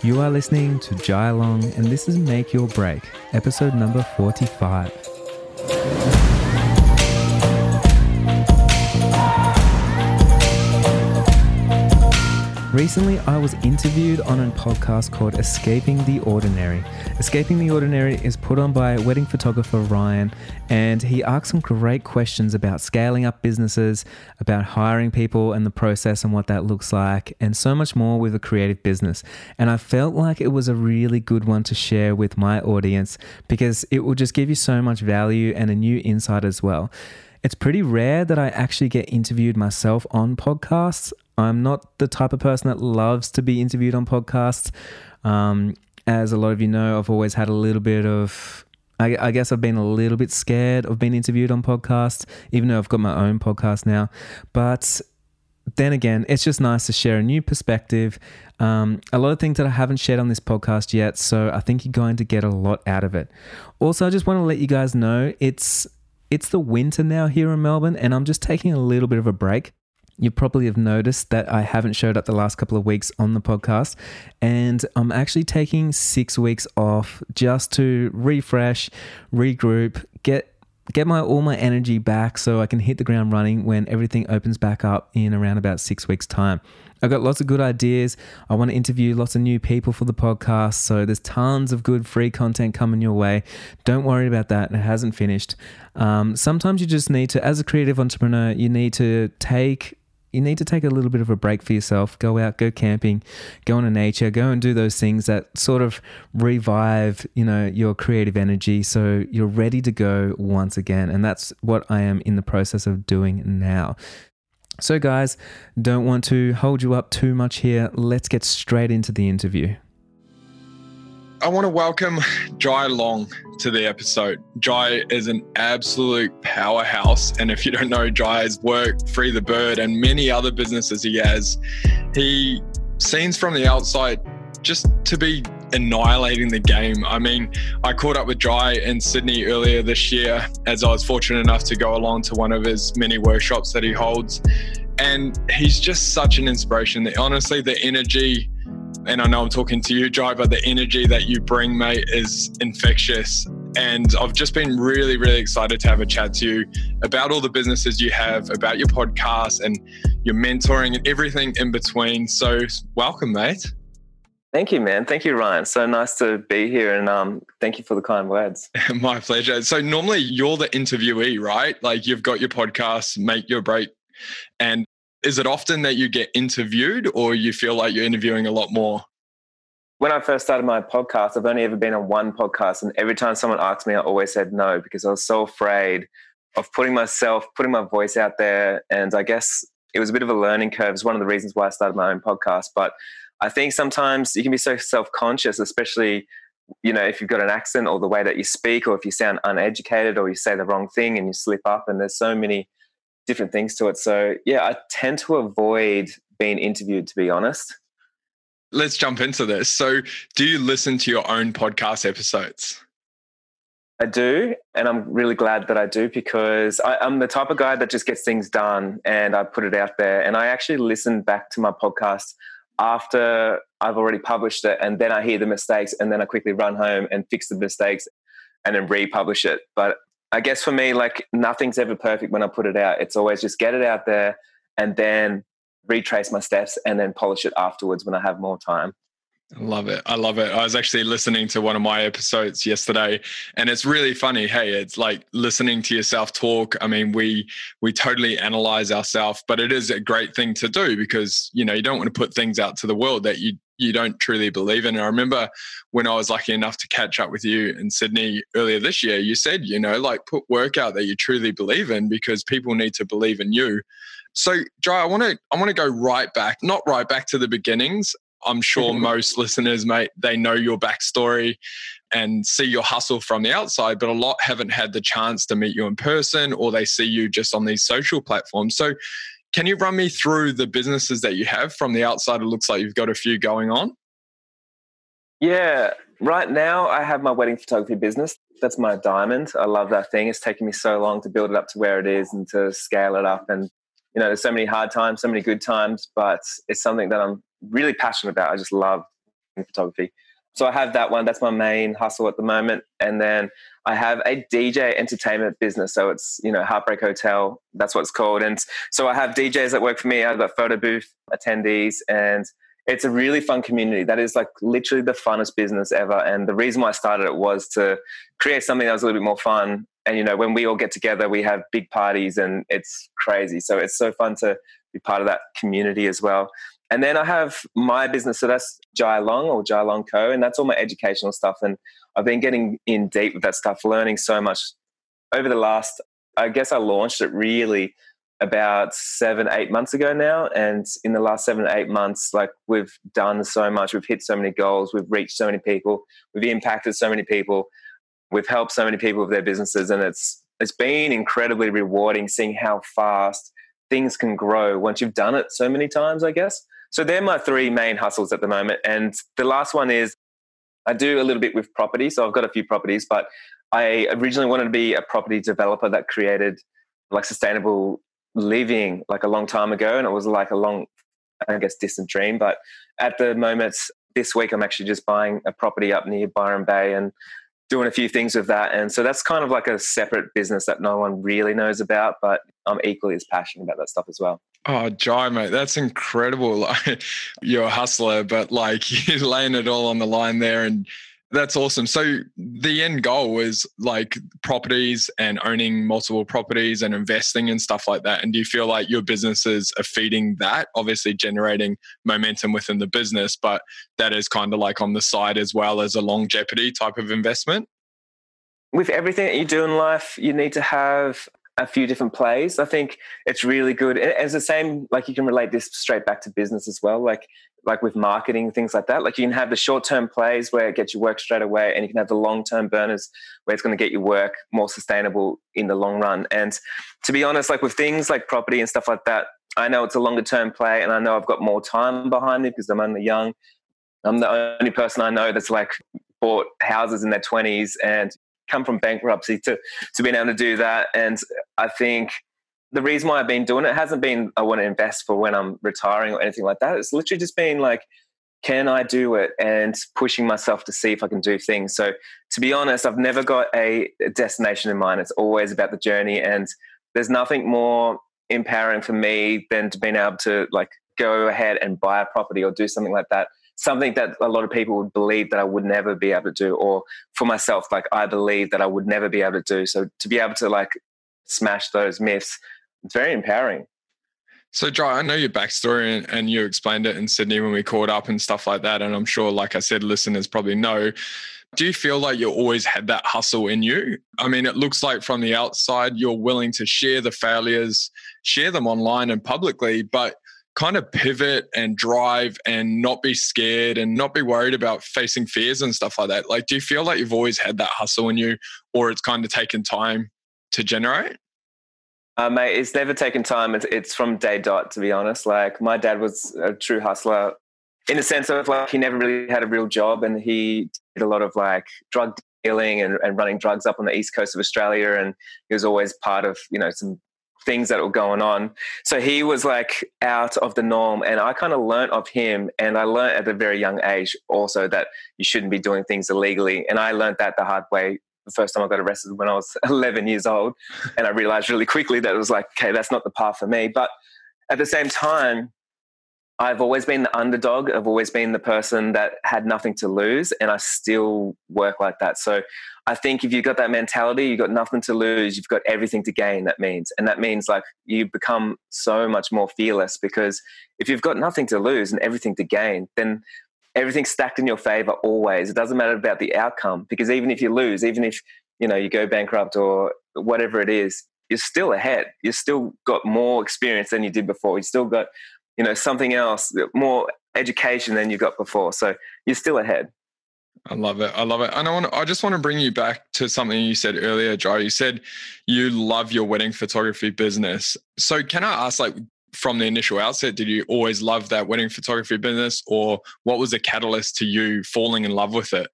You are listening to Jai Long, and this is Make Your Break, episode number 45. Recently, I was interviewed on a podcast called Escaping the Ordinary. Escaping the Ordinary is put on by wedding photographer Ryan, and he asked some great questions about scaling up businesses, about hiring people and the process and what that looks like, and so much more with a creative business. And I felt like it was a really good one to share with my audience because it will just give you so much value and a new insight as well. It's pretty rare that I actually get interviewed myself on podcasts. I'm not the type of person that loves to be interviewed on podcasts. Um, as a lot of you know, I've always had a little bit of I, I, guess I've been a little bit scared of being interviewed on podcasts, even though I've got my own podcast now. But then again, it's just nice to share a new perspective. Um, a lot of things that I haven't shared on this podcast yet, so I think you're going to get a lot out of it. Also, I just want to let you guys know it's it's the winter now here in Melbourne, and I'm just taking a little bit of a break you probably have noticed that I haven't showed up the last couple of weeks on the podcast, and I'm actually taking six weeks off just to refresh, regroup, get get my all my energy back so I can hit the ground running when everything opens back up in around about six weeks' time. I've got lots of good ideas. I want to interview lots of new people for the podcast. So there's tons of good free content coming your way. Don't worry about that. It hasn't finished. Um, sometimes you just need to, as a creative entrepreneur, you need to take you need to take a little bit of a break for yourself. Go out, go camping, go into nature, go and do those things that sort of revive, you know, your creative energy so you're ready to go once again. And that's what I am in the process of doing now. So guys, don't want to hold you up too much here. Let's get straight into the interview. I want to welcome Jai Long to the episode. Jai is an absolute powerhouse. And if you don't know Jai's work, Free the Bird, and many other businesses he has, he seems from the outside just to be annihilating the game. I mean, I caught up with Jai in Sydney earlier this year as I was fortunate enough to go along to one of his many workshops that he holds. And he's just such an inspiration. That honestly, the energy and I know I'm talking to you, but the energy that you bring, mate, is infectious. And I've just been really, really excited to have a chat to you about all the businesses you have, about your podcast and your mentoring and everything in between. So, welcome, mate. Thank you, man. Thank you, Ryan. So nice to be here, and um, thank you for the kind words. My pleasure. So normally you're the interviewee, right? Like you've got your podcast, make your break, and is it often that you get interviewed or you feel like you're interviewing a lot more? When I first started my podcast, I've only ever been on one podcast. And every time someone asked me, I always said no because I was so afraid of putting myself, putting my voice out there. And I guess it was a bit of a learning curve. It's one of the reasons why I started my own podcast. But I think sometimes you can be so self conscious, especially you know if you've got an accent or the way that you speak or if you sound uneducated or you say the wrong thing and you slip up and there's so many different things to it. So yeah, I tend to avoid being interviewed, to be honest. Let's jump into this. So, do you listen to your own podcast episodes? I do, and I'm really glad that I do because I, am the type of guy that just gets things done and I put it out there. And I actually listen back to my podcast after I've already published it, and then I hear the mistakes, and then I quickly run home and fix the mistakes and then republish it. But I guess for me, like nothing's ever perfect when I put it out. It's always just get it out there and then retrace my steps and then polish it afterwards when I have more time. I love it. I love it. I was actually listening to one of my episodes yesterday and it's really funny. Hey, it's like listening to yourself talk. I mean, we we totally analyze ourselves, but it is a great thing to do because, you know, you don't want to put things out to the world that you you don't truly believe in. And I remember when I was lucky enough to catch up with you in Sydney earlier this year, you said, you know, like put work out that you truly believe in because people need to believe in you. So, Jai, I want to I want to go right back, not right back to the beginnings. I'm sure mm-hmm. most listeners, mate, they know your backstory and see your hustle from the outside, but a lot haven't had the chance to meet you in person or they see you just on these social platforms. So, can you run me through the businesses that you have from the outside? It looks like you've got a few going on. Yeah, right now I have my wedding photography business. That's my diamond. I love that thing. It's taken me so long to build it up to where it is and to scale it up. And, you know, there's so many hard times, so many good times, but it's something that I'm really passionate about. I just love photography. So I have that one. That's my main hustle at the moment. And then I have a DJ entertainment business. So it's, you know, Heartbreak Hotel. That's what it's called. And so I have DJs that work for me. I've got photo booth attendees and it's a really fun community. That is like literally the funnest business ever. And the reason why I started it was to create something that was a little bit more fun. And, you know, when we all get together, we have big parties and it's crazy. So it's so fun to be part of that community as well. And then I have my business, so that's Jai Long or Jai Long Co, and that's all my educational stuff. And I've been getting in deep with that stuff, learning so much over the last. I guess I launched it really about seven, eight months ago now, and in the last seven, eight months, like we've done so much, we've hit so many goals, we've reached so many people, we've impacted so many people, we've helped so many people with their businesses, and it's it's been incredibly rewarding seeing how fast things can grow once you've done it so many times. I guess. So they're my three main hustles at the moment. And the last one is I do a little bit with property. So I've got a few properties, but I originally wanted to be a property developer that created like sustainable living like a long time ago. And it was like a long, I guess, distant dream. But at the moment, this week, I'm actually just buying a property up near Byron Bay and doing a few things with that. And so that's kind of like a separate business that no one really knows about, but I'm equally as passionate about that stuff as well. Oh, Jai, mate, that's incredible. Like, you're a hustler, but like you're laying it all on the line there. And that's awesome. So the end goal is like properties and owning multiple properties and investing and stuff like that. And do you feel like your businesses are feeding that, obviously generating momentum within the business, but that is kind of like on the side as well as a longevity type of investment? With everything that you do in life, you need to have a few different plays. I think it's really good. As the same, like you can relate this straight back to business as well. Like like with marketing things like that. Like you can have the short term plays where it gets you work straight away, and you can have the long term burners where it's going to get you work more sustainable in the long run. And to be honest, like with things like property and stuff like that, I know it's a longer term play, and I know I've got more time behind me because I'm only young. I'm the only person I know that's like bought houses in their 20s and come from bankruptcy to to being able to do that. And I think the reason why I've been doing it hasn't been I want to invest for when I'm retiring or anything like that. It's literally just been like, can I do it? And pushing myself to see if I can do things. So to be honest, I've never got a destination in mind. It's always about the journey. And there's nothing more empowering for me than to being able to like go ahead and buy a property or do something like that something that a lot of people would believe that I would never be able to do, or for myself, like I believe that I would never be able to do. So to be able to like smash those myths, it's very empowering. So, Jai, I know your backstory and, and you explained it in Sydney when we caught up and stuff like that. And I'm sure, like I said, listeners probably know. Do you feel like you always had that hustle in you? I mean, it looks like from the outside, you're willing to share the failures, share them online and publicly, but kind of pivot and drive and not be scared and not be worried about facing fears and stuff like that? Like, do you feel like you've always had that hustle in you or it's kind of taken time to generate? Uh, mate, it's never taken time. It's, it's from day dot, to be honest. Like, my dad was a true hustler in the sense of like he never really had a real job and he did a lot of like drug dealing and, and running drugs up on the east coast of Australia. And he was always part of, you know, some things that were going on. So he was like out of the norm. And I kind of learned of him. And I learned at a very young age also that you shouldn't be doing things illegally. And I learned that the hard way the first time I got arrested when I was 11 years old. And I realized really quickly that it was like, okay, that's not the path for me. But at the same time, I've always been the underdog. I've always been the person that had nothing to lose, and I still work like that. So I think if you've got that mentality, you've got nothing to lose, you've got everything to gain, that means. And that means like you become so much more fearless because if you've got nothing to lose and everything to gain, then everything's stacked in your favor always. It doesn't matter about the outcome because even if you lose, even if you know you go bankrupt or whatever it is, you're still ahead. You've still got more experience than you did before. You still got you know something else more education than you got before so you're still ahead I love it. I love it. And I want I just want to bring you back to something you said earlier, Jai. You said you love your wedding photography business. So can I ask like from the initial outset, did you always love that wedding photography business or what was the catalyst to you falling in love with it?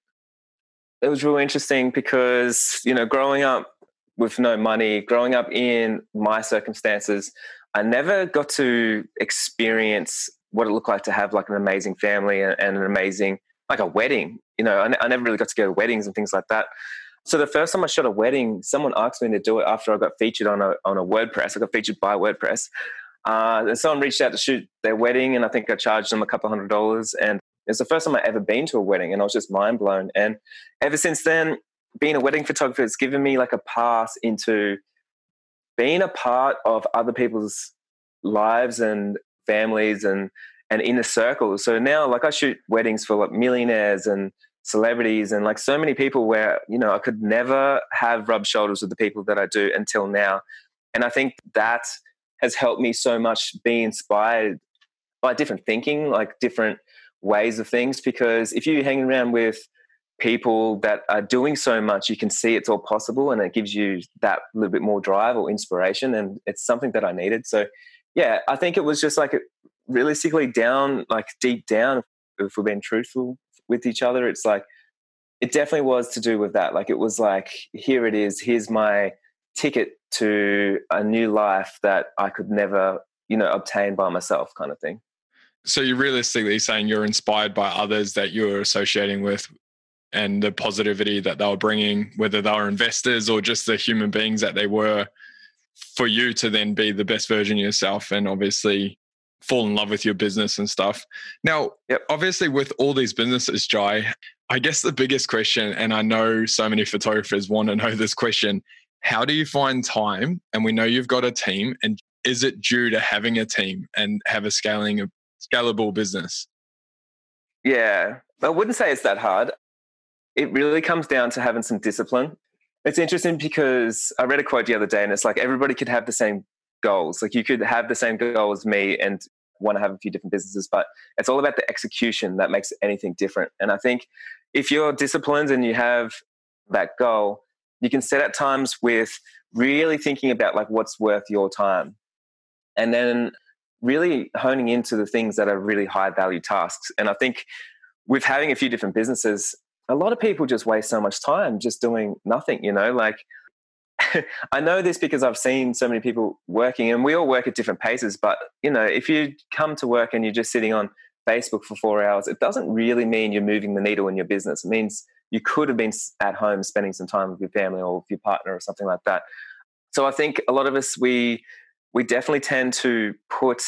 It was really interesting because, you know, growing up with no money, growing up in my circumstances, I never got to experience what it looked like to have like an amazing family and, an amazing like a wedding. You know, I, I never really got to go to weddings and things like that. So the first time I shot a wedding, someone asked me to do it after I got featured on a on a WordPress. I got featured by WordPress. Uh, and someone reached out to shoot their wedding, and I think I charged them a couple hundred dollars. And it's the first time I ever been to a wedding, and I was just mind blown. And ever since then, being a wedding photographer, it's given me like a pass into being a part of other people's lives and families and and inner circles. So now, like I shoot weddings for like millionaires and celebrities and like so many people where you know I could never have rubbed shoulders with the people that I do until now. And I think that has helped me so much be inspired by different thinking, like different ways of things. Because if you're hanging around with people that are doing so much, you can see it's all possible and it gives you that little bit more drive or inspiration. And it's something that I needed. So, yeah, I think it was just like realistically down, like deep down, if we're being truthful with each other, it's like, it definitely was to do with that. Like, it was like, here it is, here's my ticket to a new life that I could never, you know, obtain by myself, kind of thing. So you're realistically saying you're inspired by others that you're associating with and the positivity that they were bringing, whether they were investors or just the human beings that they were, for you to then be the best version of yourself and obviously fall in love with your business and stuff. Now, yep. obviously, with all these businesses, Jai, I guess the biggest question, and I know so many photographers want to know this question how do you find time? And we know you've got a team, and is it due to having a team and have a scaling a scalable business? Yeah, I wouldn't say it's that hard it really comes down to having some discipline. It's interesting because I read a quote the other day and it's like everybody could have the same goals. Like you could have the same goal as me and want to have a few different businesses, but it's all about the execution that makes anything different. And I think if you're disciplined and you have that goal, you can set at times with really thinking about like what's worth your time. And then really honing into the things that are really high value tasks. And I think with having a few different businesses, a lot of people just waste so much time just doing nothing, you know, like I know this because I've seen so many people working and we all work at different paces, but you know, if you come to work and you're just sitting on Facebook for 4 hours, it doesn't really mean you're moving the needle in your business. It means you could have been at home spending some time with your family or with your partner or something like that. So I think a lot of us we we definitely tend to put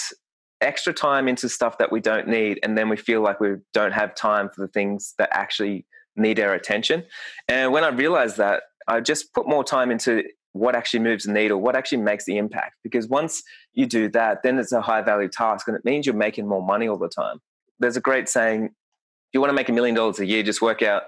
extra time into stuff that we don't need and then we feel like we don't have time for the things that actually need our attention. And when I realized that, I just put more time into what actually moves the needle, what actually makes the impact. Because once you do that, then it's a high value task and it means you're making more money all the time. There's a great saying if you want to make a million dollars a year, just work out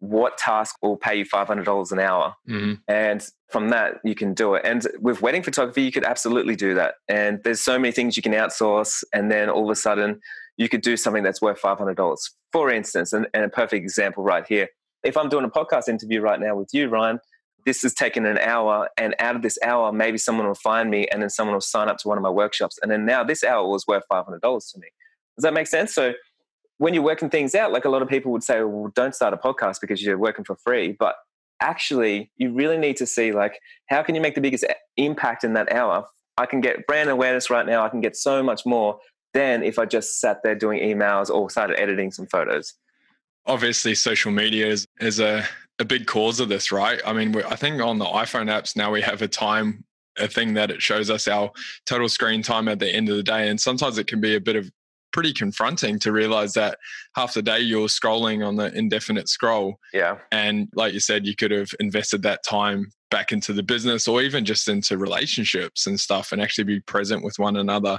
what task will pay you $500 an hour. Mm-hmm. And from that, you can do it. And with wedding photography, you could absolutely do that. And there's so many things you can outsource. And then all of a sudden, you could do something that's worth $500. For instance, and, and a perfect example right here. If I'm doing a podcast interview right now with you, Ryan, this has taken an hour and out of this hour maybe someone will find me and then someone will sign up to one of my workshops and then now this hour was worth $500 to me does that make sense so when you're working things out like a lot of people would say oh, well don't start a podcast because you're working for free but actually you really need to see like how can you make the biggest eh, impact in that hour i can get brand awareness right now i can get so much more than if I just sat there doing emails or started editing some photos. Obviously, social media is, is a, a big cause of this, right? I mean, I think on the iPhone apps now we have a time, a thing that it shows us our total screen time at the end of the day. And sometimes it can be a bit of pretty confronting to realize that half the day you're scrolling on the indefinite scroll. Yeah. And like you said, you could have invested that time back into the business or even just into relationships and stuff and actually be present with one another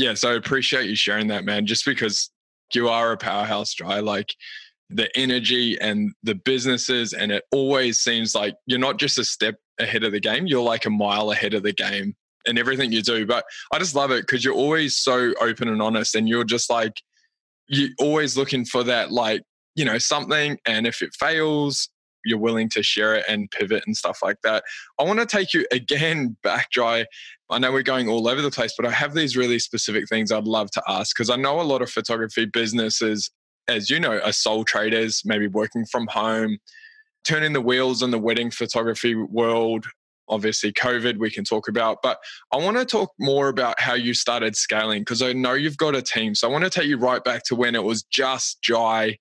yeah, so I appreciate you sharing that, man. Just because you are a powerhouse, Jai, like the energy and the businesses, and it always seems like you're not just a step ahead of the game, you're like a mile ahead of the game in everything you do. But I just love it because you're always so open and honest, and you're just like, you're always looking for that, like, you know, something. And if it fails, you're willing to share it and pivot and stuff like that. I want to take you again back, Jai. I know we're going all over the place, but I have these really specific things I'd love to ask because I know a lot of photography businesses, as you know, are sole traders, maybe working from home, turning the wheels in the wedding photography world. Obviously, COVID, we can talk about, but I want to talk more about how you started scaling because I know you've got a team. So I want to take you right back to when it was just Jai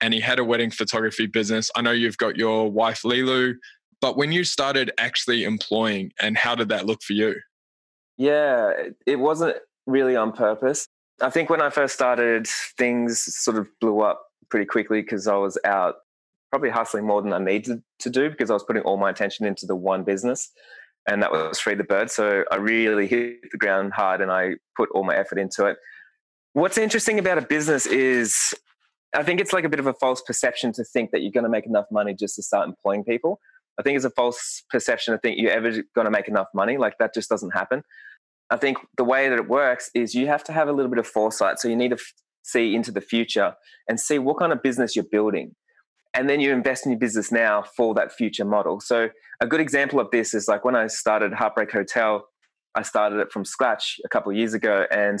and he had a wedding photography business. I know you've got your wife, Lilu, but when you started actually employing, and how did that look for you? Yeah, it wasn't really on purpose. I think when I first started, things sort of blew up pretty quickly because I was out probably hustling more than I needed to do because I was putting all my attention into the one business, and that was Free the Bird. So I really hit the ground hard and I put all my effort into it. What's interesting about a business is I think it's like a bit of a false perception to think that you're going to make enough money just to start employing people. I think it's a false perception to think you're ever going to make enough money. Like that just doesn't happen. I think the way that it works is you have to have a little bit of foresight. So you need to f- see into the future and see what kind of business you're building. And then you invest in your business now for that future model. So a good example of this is like when I started Heartbreak Hotel, I started it from scratch a couple of years ago and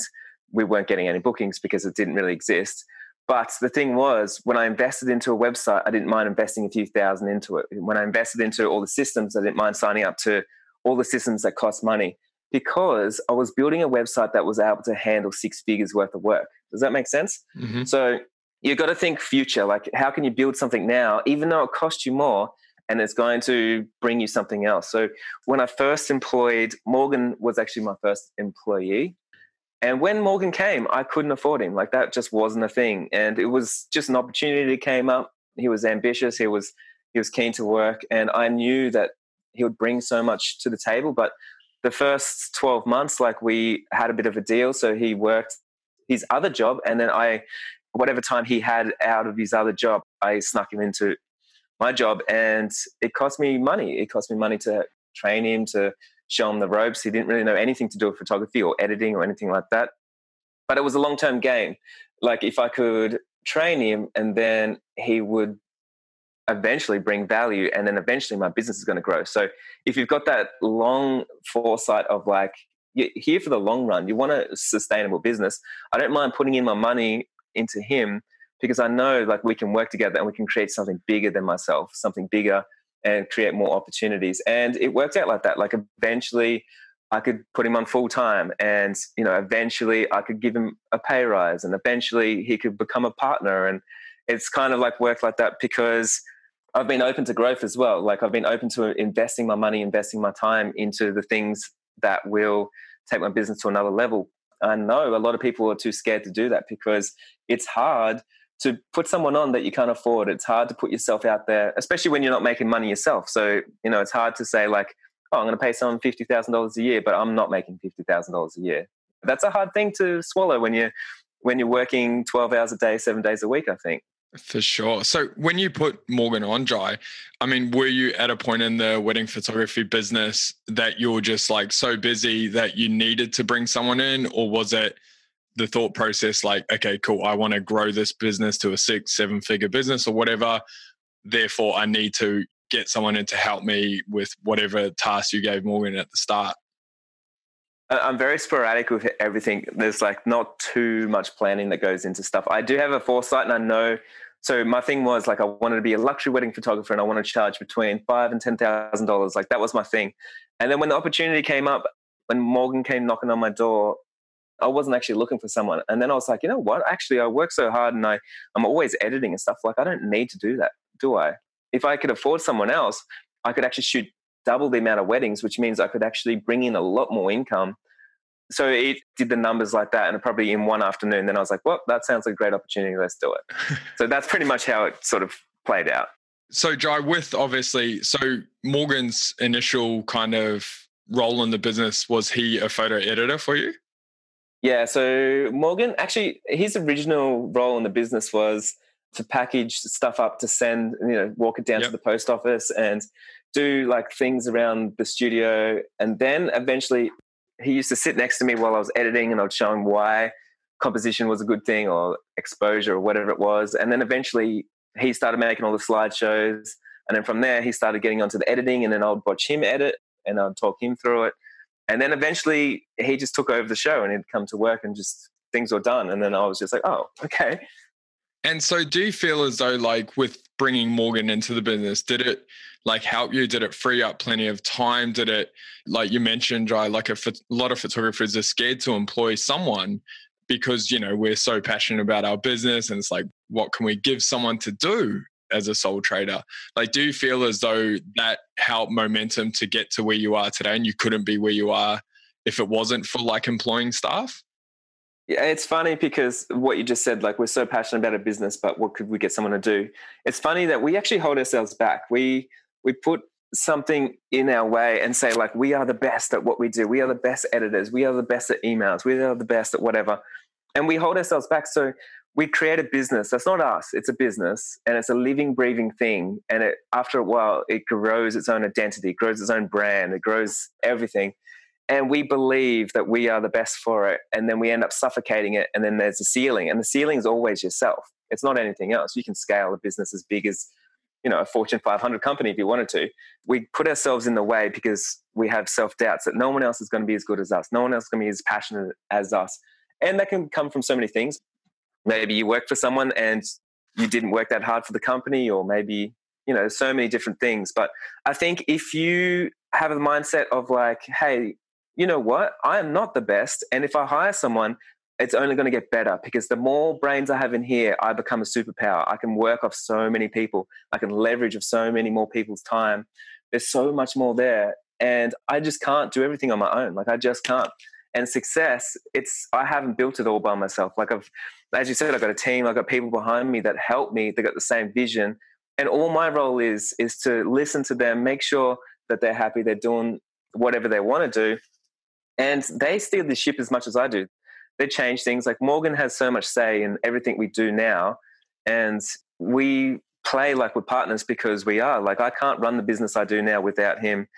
we weren't getting any bookings because it didn't really exist. But the thing was, when I invested into a website, I didn't mind investing a few thousand into it. When I invested into all the systems, I didn't mind signing up to all the systems that cost money because I was building a website that was able to handle six figures worth of work. Does that make sense? Mm-hmm. So you've got to think future. Like, how can you build something now, even though it costs you more and it's going to bring you something else? So when I first employed, Morgan was actually my first employee. And when Morgan came, I couldn't afford him. Like that just wasn't a thing. And it was just an opportunity that came up. He was ambitious. He was he was keen to work, and I knew that he would bring so much to the table. But the first twelve months, like we had a bit of a deal. So he worked his other job, and then I, whatever time he had out of his other job, I snuck him into my job, and it cost me money. It cost me money to train him to show him the ropes. He didn't really know anything to do with photography or editing or anything like that. But it was a long term game. Like if I could train him and then he would eventually bring value and then eventually my business is going to grow. So if you've got that long foresight of like, you're here for the long run, you want a sustainable business. I don't mind putting in my money into him because I know like we can work together and we can create something bigger than myself, something bigger and create more opportunities. And it worked out like that. Like eventually I could put him on full time and, you know, eventually I could give him a pay rise and eventually he could become a partner. And it's kind of like worked like that because I've been open to growth as well. Like I've been open to investing my money, investing my time into the things that will take my business to another level. I know a lot of people are too scared to do that because it's hard to put someone on that you can't afford. It's hard to put yourself out there, especially when you're not making money yourself. So, you know, it's hard to say, like, oh, I'm going to pay someone $50,000 a year, but I'm not making $50,000 a year. That's a hard thing to swallow when you're, when you're working 12 hours a day, seven days a week, I think. For sure. So when you put Morgan on, Jai, I mean, were you at a point in the wedding photography business that you're just like so busy that you needed to bring someone in, or was it the thought process like, okay, cool, I want to grow this business to a six, seven figure business or whatever. Therefore, I need to get someone in to help me with whatever task you gave Morgan at the start. I'm very sporadic with everything. There's like not too much planning that goes into stuff. I do have a foresight and I know. So my thing was like I wanted to be a luxury wedding photographer and I wanted to charge between five and ten thousand dollars. Like that was my thing. And then when the opportunity came up, when Morgan came knocking on my door, I wasn't actually looking for someone. And then I was like, you know what? Actually, I work so hard and I, I'm always editing and stuff. Like, I don't need to do that, do I? If I could afford someone else, I could actually shoot double the amount of weddings, which means I could actually bring in a lot more income. So it did the numbers like that, and probably in one afternoon, then I was like, well, that sounds like a great opportunity. Let's do it. so that's pretty much how it sort of played out. So, Jai, with obviously, so Morgan's initial kind of role in the business was he a photo editor for you? Yeah, so Morgan, actually, his original role in the business was to package stuff up to send, you know, walk it down yep. to the post office and do like things around the studio. And then eventually he used to sit next to me while I was editing and I'd show him why composition was a good thing or exposure or whatever it was. And then eventually he started making all the slideshows. And then from there, he started getting onto the editing and then I'd watch him edit and I'd talk him through it. And then eventually he just took over the show and he'd come to work and just things were done. And then I was just like, oh, okay. And so do you feel as though like with bringing Morgan into the business, did it like help you? Did it free up plenty of time? Did it, like you mentioned, Jai, like a, a lot of photographers are scared to employ someone because you know we're so passionate about our business and it's like what can we give someone to do as a sole trader like do you feel as though that helped momentum to get to where you are today and you couldn't be where you are if it wasn't for like employing staff yeah, it's funny because what you just said, like we're so passionate about a business, but what could we get someone to do? It's funny that we actually hold ourselves back. We we put something in our way and say like we are the best at what we do. We are the best editors. We are the best at emails. We are the best at whatever, and we hold ourselves back. So we create a business. That's not us. It's a business, and it's a living, breathing thing. And it, after a while, it grows its own identity, it grows its own brand, it grows everything and we believe that we are the best for it and then we end up suffocating it and then there's a ceiling and the ceiling is always yourself it's not anything else you can scale a business as big as you know a fortune 500 company if you wanted to we put ourselves in the way because we have self-doubts that no one else is going to be as good as us no one else is going to be as passionate as us and that can come from so many things maybe you work for someone and you didn't work that hard for the company or maybe you know so many different things but i think if you have a mindset of like hey you know what? I am not the best. And if I hire someone, it's only going to get better because the more brains I have in here, I become a superpower. I can work off so many people. I can leverage of so many more people's time. There's so much more there. And I just can't do everything on my own. Like I just can't. And success, it's I haven't built it all by myself. Like I've as you said, I've got a team, I've got people behind me that help me, they got the same vision. And all my role is is to listen to them, make sure that they're happy, they're doing whatever they want to do and they steer the ship as much as I do. They change things. Like Morgan has so much say in everything we do now. And we play like we're partners because we are. Like I can't run the business I do now without him.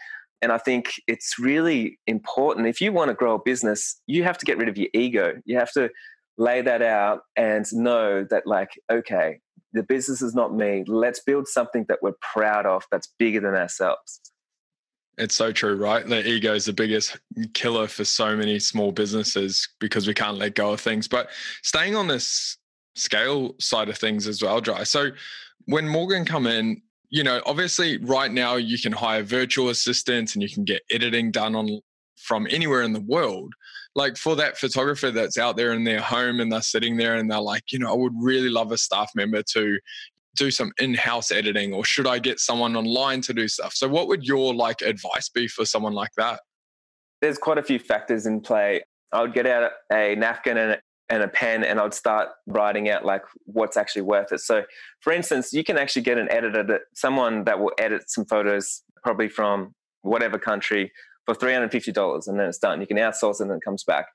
And I think it's really important. If you want to grow a business, you have to get rid of your ego. You have to lay that out and know that, like, okay, the business is not me. Let's build something that we're proud of that's bigger than ourselves. It's so true, right? The ego is the biggest killer for so many small businesses because we can't let go of things. But staying on this scale side of things as well, Jai. So when Morgan come in, you know, obviously right now you can hire virtual assistants and you can get editing done on from anywhere in the world. Like for that photographer that's out there in their home and they're sitting there and they're like, you know, I would really love a staff member to do some in-house editing or should I get someone online to do stuff? So what would your like advice be for someone like that? There's quite a few factors in play. I would get out a napkin and and a pen and I'd start writing out like what's actually worth it. So for instance, you can actually get an editor that someone that will edit some photos probably from whatever country for $350 and then it's done. You can outsource it and it comes back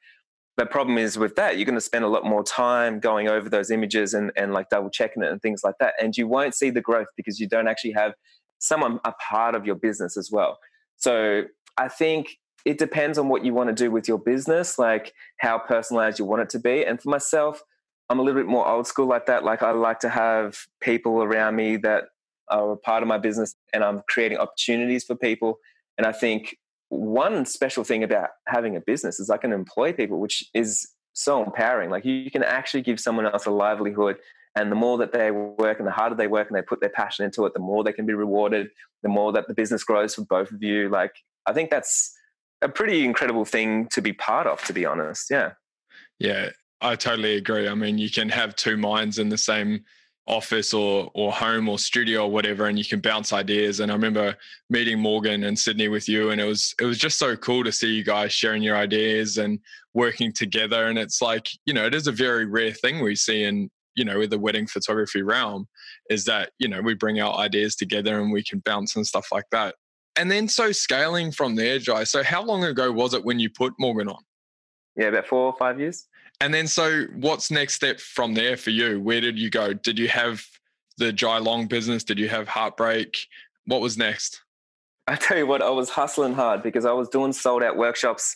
the problem is with that you're going to spend a lot more time going over those images and, and like double checking it and things like that and you won't see the growth because you don't actually have someone a part of your business as well. So i think it depends on what you want to do with your business like how personalized you want it to be and for myself i'm a little bit more old school like that like i like to have people around me that are a part of my business and i'm creating opportunities for people and i think one special thing about having a business is I can employ people, which is so empowering. Like you can actually give someone else a livelihood. And the more that they work and the harder they work and they put their passion into it, the more they can be rewarded, the more that the business grows for both of you. Like, I think that's a pretty incredible thing to be part of, to be honest. Yeah. Yeah, I totally agree. I mean, you can have two minds in the same office or or home or studio or whatever and you can bounce ideas. And i remember meeting morgan and sydney with you and it was it was just so cool to see you guys sharing your ideas and working together. And it's like you know it is a very rare thing we see in you know with the wedding photography realm is that you know we bring our ideas together and we can bounce and stuff like that. And then so scaling from there jai so how long ago was it when you put morgan on? Yeah about four or five years and then, so what's next step from there for you? Where did you go? Did you have the Jai Long business? Did you have Heartbreak? What was next? I tell you what, I was hustling hard because I was doing sold out workshops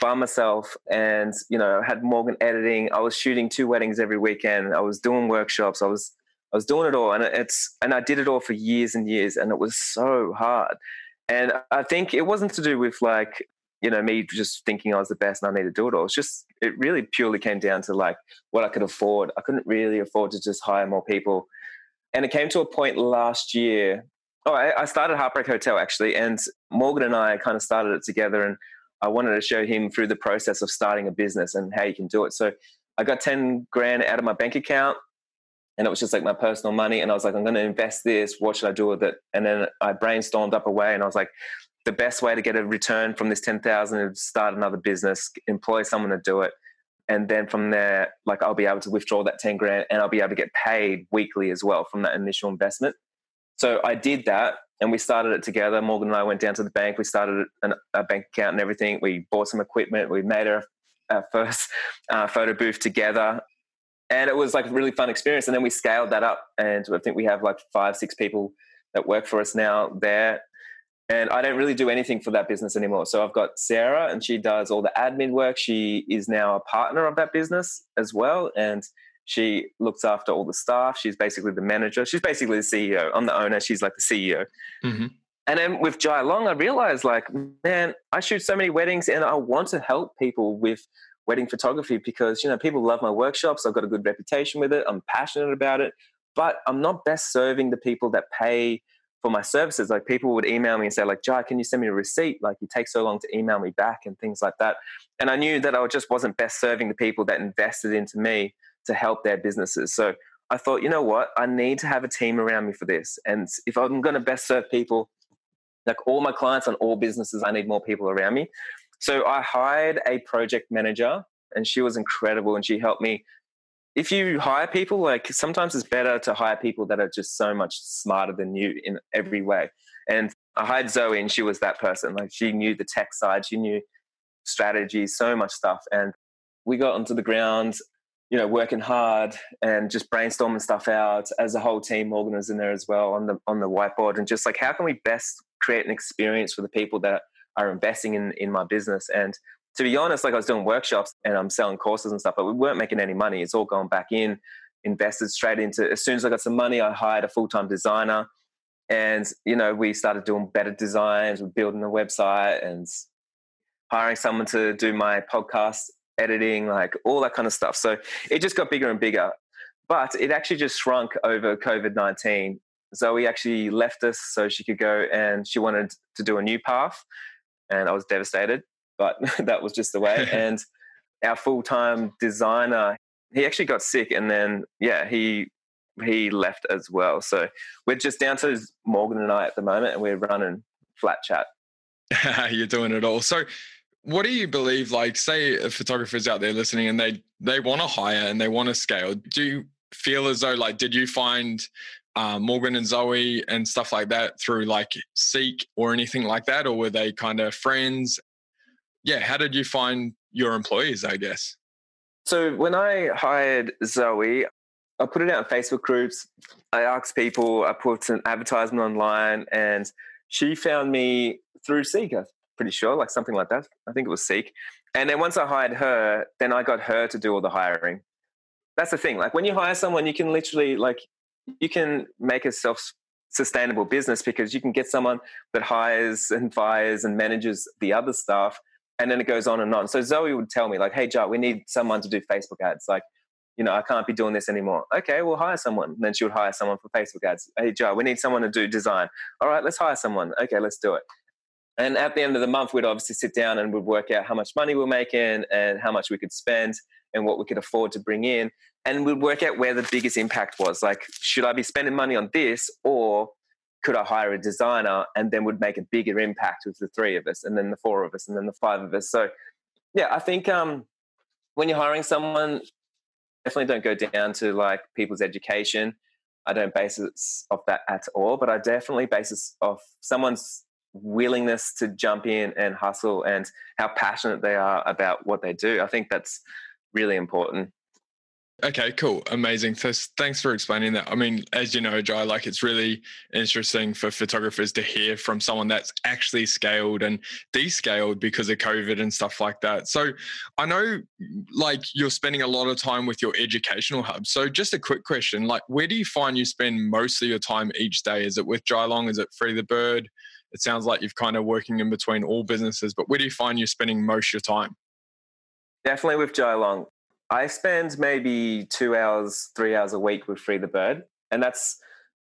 by myself and you know had Morgan editing I was shooting two weddings every weekend I was doing workshops I was I was doing it all and it's and I did it all for years and years and it was so hard and I think it wasn't to do with like you know, me just thinking I was the best and I need to do it all. It's just, it really purely came down to like what I could afford. I couldn't really afford to just hire more people. And it came to a point last year. Oh, I, I started Heartbreak Hotel actually. And Morgan and I kind of started it together. And I wanted to show him through the process of starting a business and how you can do it. So I got 10 grand out of my bank account and it was just like my personal money. And I was like, I'm going to invest this. What should I do with it? And then I brainstormed up a way and I was like, the best way to get a return from this 10,000 is start another business, employ someone to do it. And then from there, like I'll be able to withdraw that 10 grand and I'll be able to get paid weekly as well from that initial investment. So I did that and we started it together. Morgan and I went down to the bank. We started an, a bank account and everything. We bought some equipment. We made our, our first uh, photo booth together. And it was like a really fun experience. And then we scaled that up. And I think we have like five, six people that work for us now there. And I don't really do anything for that business anymore. So I've got Sarah and she does all the admin work. She is now a partner of that business as well. And she looks after all the staff. She's basically the manager. She's basically the CEO. I'm the owner. She's like the CEO. Mm-hmm. And then with Jai Long, I realized like, man, I shoot so many weddings and I want to help people with wedding photography because, you know, people love my workshops. I've got a good reputation with it. I'm passionate about it, but I'm not best serving the people that pay for my services. Like people would email me and say, like, Jai, can you send me a receipt? Like you take so long to email me back and things like that. And I knew that I just wasn't best serving the people that invested into me to help their businesses. So I thought, you know what? I need to have a team around me for this. And if I'm going to best serve people, like all my clients and all businesses, I need more people around me. So I hired a project manager and she was incredible and she helped me if you hire people, like sometimes it's better to hire people that are just so much smarter than you in every way. And I hired Zoe, and she was that person. Like she knew the tech side, she knew strategy, so much stuff. And we got onto the ground, you know, working hard and just brainstorming stuff out. As a whole team, Morgan was in there as well on the on the whiteboard, and just like how can we best create an experience for the people that are investing in in my business and to be honest, like I was doing workshops and I'm selling courses and stuff, but we weren't making any money. It's all going back in, invested straight into. As soon as I got some money, I hired a full time designer, and you know we started doing better designs, we're building a website, and hiring someone to do my podcast editing, like all that kind of stuff. So it just got bigger and bigger. But it actually just shrunk over COVID 19. Zoe actually left us so she could go and she wanted to do a new path. And I was devastated but that was just the way. and our full time designer, he actually got sick, and then yeah, he he left as well. So we're just down to Morgan and I at the moment, and we're running flat chat. You're doing it all. So what do you believe like say a photographer's out there listening and they they want to hire and they want to scale do you feel as though like did you find uh, morgan and zoe and stuff like that through like seek or anything like that or were they kind of friends yeah, how did you find your employees, I guess? So when I hired Zoe, I put it out in Facebook groups. I asked people, I put an advertisement online, and she found me through Seek, I'm pretty sure, like something like that. I think it was Seek. And then once I hired her, then I got her to do all the hiring. That's the thing. Like when you hire someone, you can literally like you can make a self sustainable business because you can get someone that hires and fires and manages the other stuff and then it goes on and on. So Zoe would tell me like, "Hey, Joe, we need someone to do Facebook ads. Like, you know, I can't be doing this anymore. Okay, we'll hire someone." And then she would hire someone for Facebook ads. Hey, Joe, we need someone to do design. All right, let's hire someone. Okay, let's do it. And at the end of the month, we'd obviously sit down and we'd work out how much money we're making and how much we could spend and what we could afford to bring in. And we'd work out where the biggest impact was. Like, should I be spending money on this or could I hire a designer and then would make a bigger impact with the three of us and then the four of us and then the five of us. So yeah, I think um, when you're hiring someone, definitely don't go down to like people's education. I don't base it off that at all, but I definitely base it off someone's willingness to jump in and hustle and how passionate they are about what they do. I think that's really important. Okay, cool. Amazing. Thanks for explaining that. I mean, as you know, Jai, like it's really interesting for photographers to hear from someone that's actually scaled and descaled because of COVID and stuff like that. So I know like you're spending a lot of time with your educational hub. So just a quick question, like where do you find you spend most of your time each day? Is it with Jai Long? Is it Free the Bird? It sounds like you've kind of working in between all businesses, but where do you find you're spending most of your time? Definitely with Jai Long. I spend maybe two hours, three hours a week with Free the Bird. And that's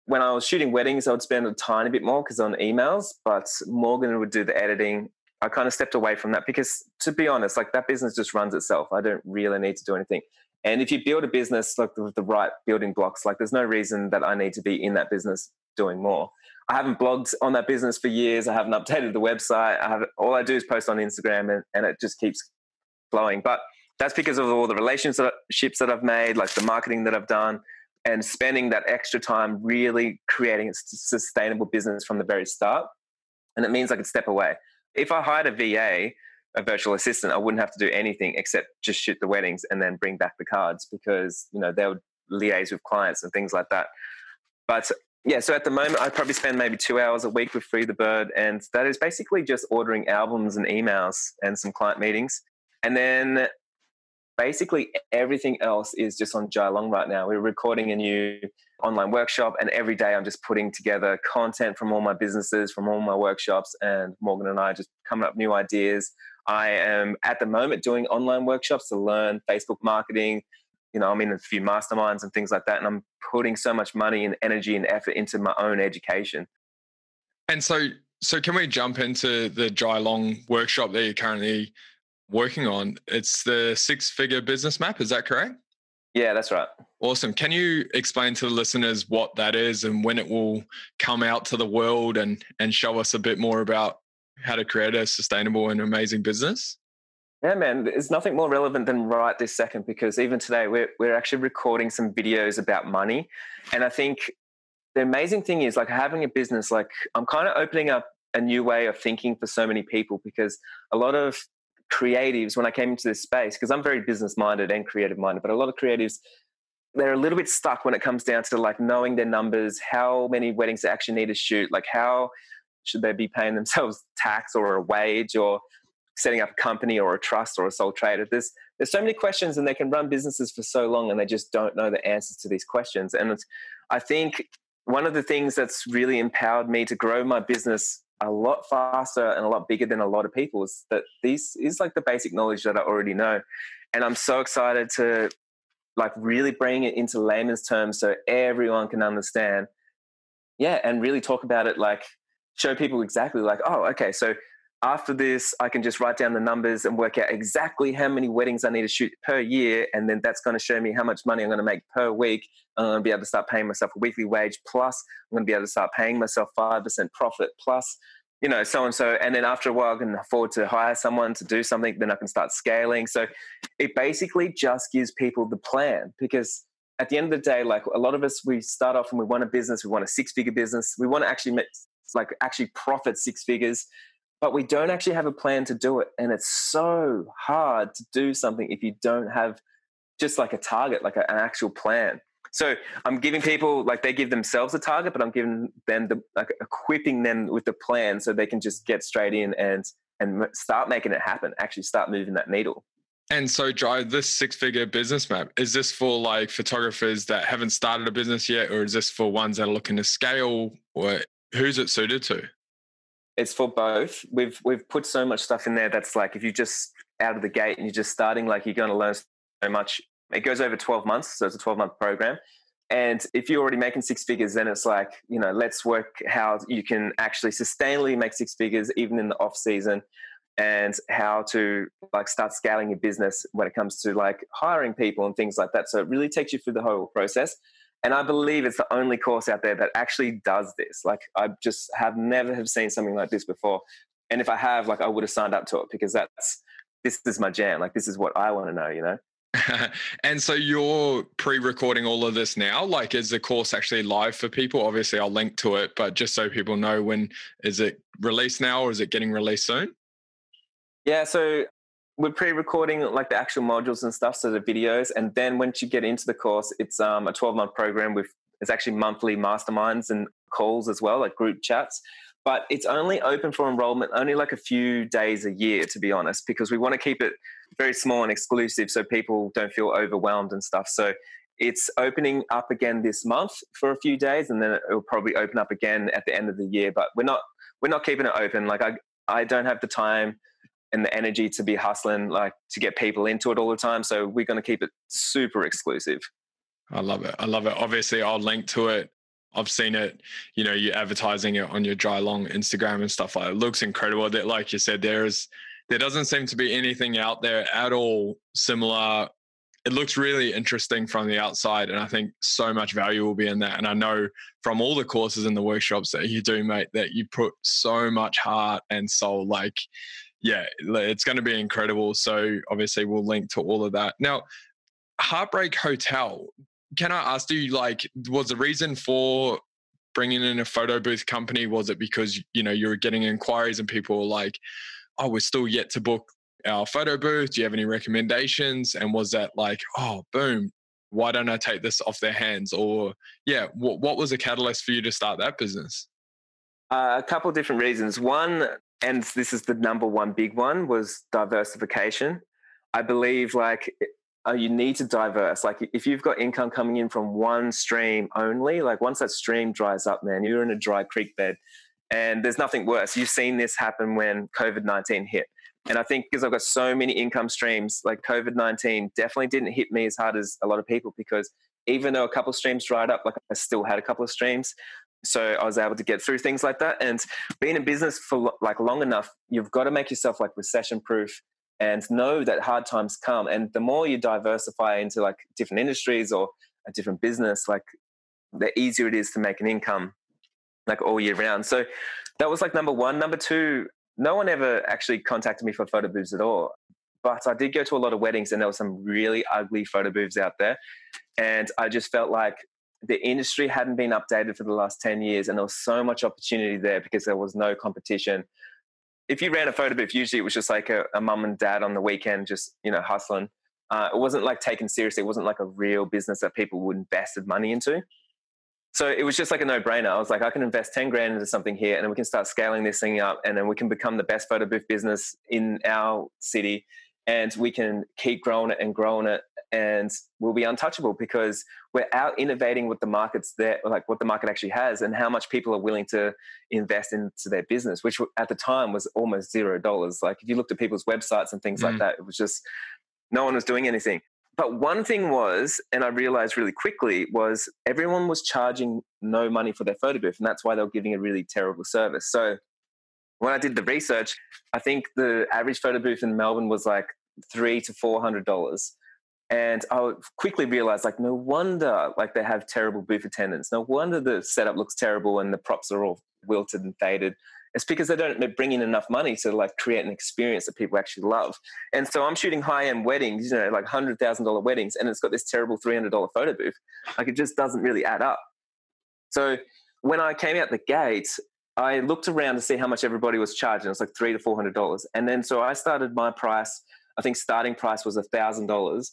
when I was shooting weddings, I would spend a tiny bit more because on emails, but Morgan would do the editing. I kind of stepped away from that because, to be honest, like that business just runs itself. I don't really need to do anything. And if you build a business like with the right building blocks, like there's no reason that I need to be in that business doing more. I haven't blogged on that business for years. I haven't updated the website. I have all I do is post on Instagram and, and it just keeps flowing. But that's because of all the relationships that I've made, like the marketing that I've done, and spending that extra time really creating a sustainable business from the very start. And it means I could step away. If I hired a VA, a virtual assistant, I wouldn't have to do anything except just shoot the weddings and then bring back the cards because you know they would liaise with clients and things like that. But yeah, so at the moment, I probably spend maybe two hours a week with Free the Bird, and that is basically just ordering albums and emails and some client meetings. And then basically everything else is just on Jai Long right now. We're recording a new online workshop, and every day I'm just putting together content from all my businesses, from all my workshops, and Morgan and I just coming up new ideas. I am at the moment doing online workshops to learn Facebook marketing, you know, I'm in a few masterminds and things like that, and I'm putting so much money and energy and effort into my own education. And so, so can we jump into the Jai Long workshop that you're currently working on? It's the six figure business map. Is that correct? Yeah, that's right. Awesome. Can you explain to the listeners what that is and when it will come out to the world and and show us a bit more about how to create a sustainable and amazing business? Yeah, man, there's nothing more relevant than right this second because even today we're, we're actually recording some videos about money. And I think the amazing thing is like having a business, like I'm kind of opening up a new way of thinking for so many people because a lot of creatives, when I came into this space, because I'm very business minded and creative minded, but a lot of creatives, they're a little bit stuck when it comes down to like knowing their numbers, how many weddings they actually need to shoot, like how should they be paying themselves tax or a wage or setting up a company or a trust or a sole trader. There's there's so many questions, and they can run businesses for so long, and they just don't know the answers to these questions. And I think one of the things that's really empowered me to grow my business a lot faster and a lot bigger than a lot of people is that this is like the basic knowledge that I already know. And I'm so excited to like really bring it into layman's terms so everyone can understand. Yeah, and really talk about it like show people exactly like, oh, okay, so after this, I can just write down the numbers and work out exactly how many weddings I need to shoot per year. And then that's going to show me how much money I'm going to make per week. I'm going to be able to start paying myself a weekly wage. Plus, I'm going to be able to start paying myself 5% profit. Plus, you know, so and so. And then after a while, I can afford to hire someone to do something. Then I can start scaling. So it basically just gives people the plan because at the end of the day, like a lot of us, we start off and we want a business, we want a six figure business, we want to actually make, like actually profit six figures but we don't actually have a plan to do it. And it's so hard to do something if you don't have just like a target, like an actual plan. So I'm giving people like they give themselves a target, but I'm giving them the like equipping them with the plan so they can just get straight in and and start making it happen. Actually, start moving that needle. And so, Jai this six-figure business map. Is this for like photographers that haven't started a business yet, or is this for ones that are looking to scale? Or who's it suited to? It's for both. We've we've put so much stuff in there that's like if you just out of the gate and you're just starting, like you're going to learn so much. It goes over 12 months, so it's a 12 month program. And if you're already making six figures, then it's like, you know, let's work how you can actually sustainably make six figures even in the off season and how to like start scaling your business when it comes to like hiring people and things like that. So it really takes you through the whole process. And I believe it's the only course out there that actually does this. Like I just have never have seen something like this before. And if I have, like I would have signed up to it because that's this is my jam. Like this is what I want to know, you know? and so you're pre-recording all of this now like is the course actually live for people obviously i'll link to it but just so people know when is it released now or is it getting released soon yeah so we're pre-recording like the actual modules and stuff, so the videos, and then once you get into the course, it's um, a 12-month program with it's actually monthly masterminds and calls as well, like group chats. But it's only open for enrollment only like a few days a year, to be honest, because we want to keep it very small and exclusive so people don't feel overwhelmed and stuff. So it's opening up again this month for a few days, and then it will probably open up again at the end of the year. But we're not we're not keeping it open. Like I I don't have the time and the energy to be hustling, like to get people into it all the time. So we're going to keep it super exclusive. I love it. I love it. Obviously, I'll link to it. I've seen it, you know, you're advertising it on your Jai Long Instagram and stuff like it. it looks incredible. That, like you said, there is there doesn't seem to be anything out there at all similar it looks really interesting from the outside. And I think so much value will be in that. And I know from all the courses and the workshops that you do, mate, that you put so much heart and soul. Like, yeah, it's going to be incredible. So obviously, we'll link to all of that. Now, Heartbreak Hotel, can I ask you, like, was the reason for bringing in a photo booth company? Was it because, you know, you were getting inquiries and people were like, oh, we're still yet to book our photo booth? Do you have any recommendations? And was that like, oh, boom, why don't I take this off their hands? Or, yeah, what, what was the catalyst for you to start that business? Uh, a couple of different reasons. One, and this is the number one big one, was diversification. I believe like uh, you need to diverse. Like if you've got income coming in from one stream only, like once that stream dries up, man, you're in a dry creek bed. And there's nothing worse. You've seen this happen when COVID 19 hit. And I think because I've got so many income streams, like COVID 19 definitely didn't hit me as hard as a lot of people because even though a couple of streams dried up, like I still had a couple of streams. So I was able to get through things like that. And being in business for like long enough, you've got to make yourself like recession proof and know that hard times come. And the more you diversify into like different industries or a different business, like the easier it is to make an income like all year round. So that was like number one. Number two, no one ever actually contacted me for photo booths at all. But I did go to a lot of weddings and there were some really ugly photo booths out there. And I just felt like the industry hadn't been updated for the last 10 years and there was so much opportunity there because there was no competition. If you ran a photo booth, usually it was just like a, a mum and dad on the weekend, just, you know, hustling. Uh, it wasn't like taken seriously. It wasn't like a real business that people would invest money into. So it was just like a no brainer. I was like, I can invest 10 grand into something here and then we can start scaling this thing up and then we can become the best photo booth business in our city and we can keep growing it and growing it and we'll be untouchable because we're out innovating what the market's there, like what the market actually has and how much people are willing to invest into their business, which at the time was almost zero dollars. Like if you looked at people's websites and things mm. like that, it was just no one was doing anything. But one thing was, and I realized really quickly, was everyone was charging no money for their photo booth, and that's why they were giving a really terrible service. So when I did the research, I think the average photo booth in Melbourne was like three to four hundred dollars. And I quickly realized, like, no wonder, like, they have terrible booth attendants. No wonder the setup looks terrible and the props are all wilted and faded. It's because they don't bring in enough money to like create an experience that people actually love. And so I'm shooting high end weddings, you know, like hundred thousand dollar weddings, and it's got this terrible three hundred dollar photo booth. Like it just doesn't really add up. So when I came out the gate, I looked around to see how much everybody was charging. It was like three to four hundred dollars, and then so I started my price. I think starting price was thousand dollars,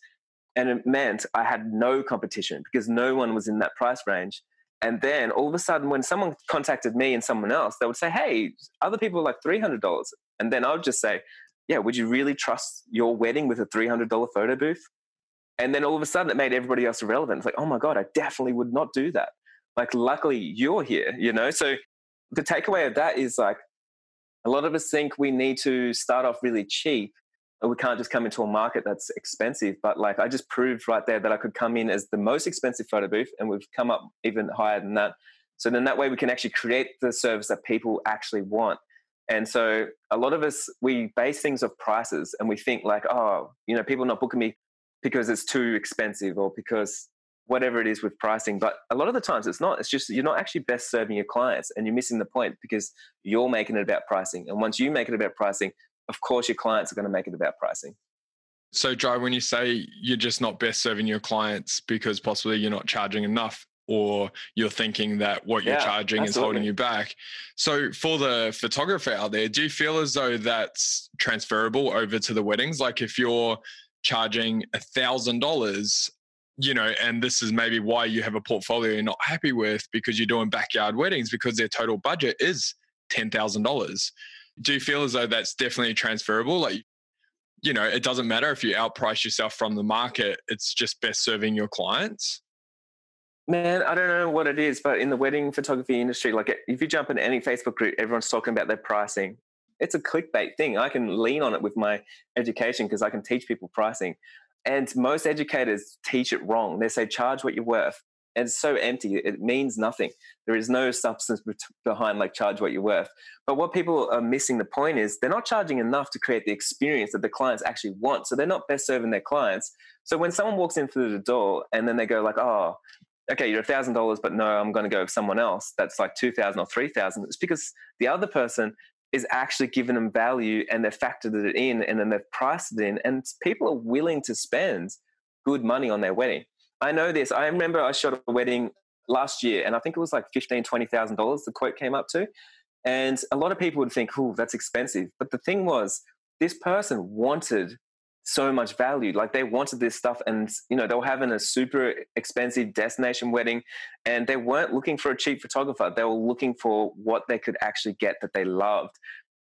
and it meant I had no competition because no one was in that price range. And then all of a sudden, when someone contacted me and someone else, they would say, Hey, other people are like $300. And then I would just say, Yeah, would you really trust your wedding with a $300 photo booth? And then all of a sudden, it made everybody else irrelevant. It's like, Oh my God, I definitely would not do that. Like, luckily, you're here, you know? So the takeaway of that is like, a lot of us think we need to start off really cheap we can't just come into a market that's expensive. But like I just proved right there that I could come in as the most expensive photo booth, and we've come up even higher than that. So then that way we can actually create the service that people actually want. And so a lot of us we base things off prices, and we think like, oh, you know, people not booking me because it's too expensive or because whatever it is with pricing. But a lot of the times it's not. It's just you're not actually best serving your clients and you're missing the point because you're making it about pricing. And once you make it about pricing, of course your clients are going to make it about pricing. So, Joe, when you say you're just not best serving your clients because possibly you're not charging enough, or you're thinking that what you're charging absolutely. is holding you back. So, for the photographer out there, do you feel as though that's transferable over to the weddings? Like, if you're charging a thousand dollars, you know, and this is maybe why you have a portfolio you're not happy with because you're doing backyard weddings because their total budget is ten thousand dollars do you feel as though that's definitely transferable? Like, you know, it doesn't matter if you outprice yourself from the market, it's just best serving your clients? Man, I don't know what it is, but in the wedding photography industry, like eh, if you jump in any Facebook group, everyone's talking about their pricing. It's a clickbait thing. I can lean on it with my education because I can teach people pricing. And most educators teach it wrong. They say charge what you're worth. It's so empty. It means nothing. There is no substance behind like charge what you're worth. But what people are missing the point is they're not charging enough to create the experience that the clients actually want. So they're not best serving their clients. So when someone walks in through the door and then they go like, oh, okay, you're a thousand dollars, but no, I'm going to go with someone else. That's like two thousand or three thousand. It's because the other person is actually giving them value and they've factored it in and then they've priced it in, and people are willing to spend good money on their wedding. I know this. I remember I shot a wedding last year, and I think it was like fifteen, twenty thousand dollars. The quote came up to, and a lot of people would think, "Oh, that's expensive." But the thing was, this person wanted so much value. Like they wanted this stuff, and you know they were having a super expensive destination wedding, and they weren't looking for a cheap photographer. They were looking for what they could actually get that they loved,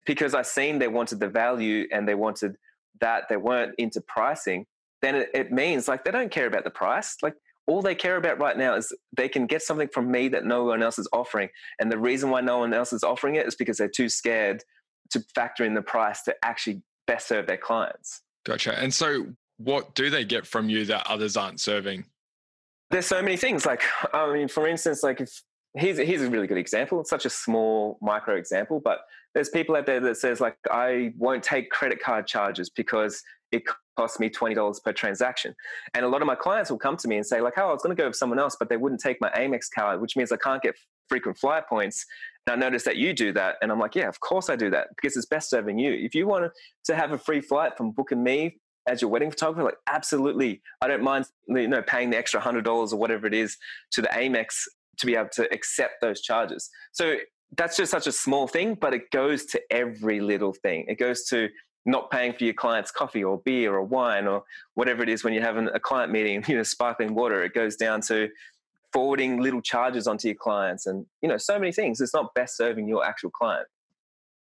because I seen they wanted the value and they wanted that. They weren't into pricing. Then it, it means like they don't care about the price. Like all they care about right now is they can get something from me that no one else is offering. And the reason why no one else is offering it is because they're too scared to factor in the price to actually best serve their clients. Gotcha. And so, what do they get from you that others aren't serving? There's so many things. Like, I mean, for instance, like if here's here's a really good example. It's such a small micro example, but there's people out there that says like, I won't take credit card charges because it costs me $20 per transaction. And a lot of my clients will come to me and say, like, oh, I was going to go with someone else, but they wouldn't take my Amex card, which means I can't get frequent flyer points. And I noticed that you do that. And I'm like, yeah, of course I do that because it's best serving you. If you want to have a free flight from booking me as your wedding photographer, like absolutely. I don't mind you know paying the extra hundred dollars or whatever it is to the Amex to be able to accept those charges. So that's just such a small thing, but it goes to every little thing. It goes to not paying for your client's coffee or beer or wine or whatever it is when you're having a client meeting, you know, sparkling water. It goes down to forwarding little charges onto your clients and, you know, so many things. It's not best serving your actual client.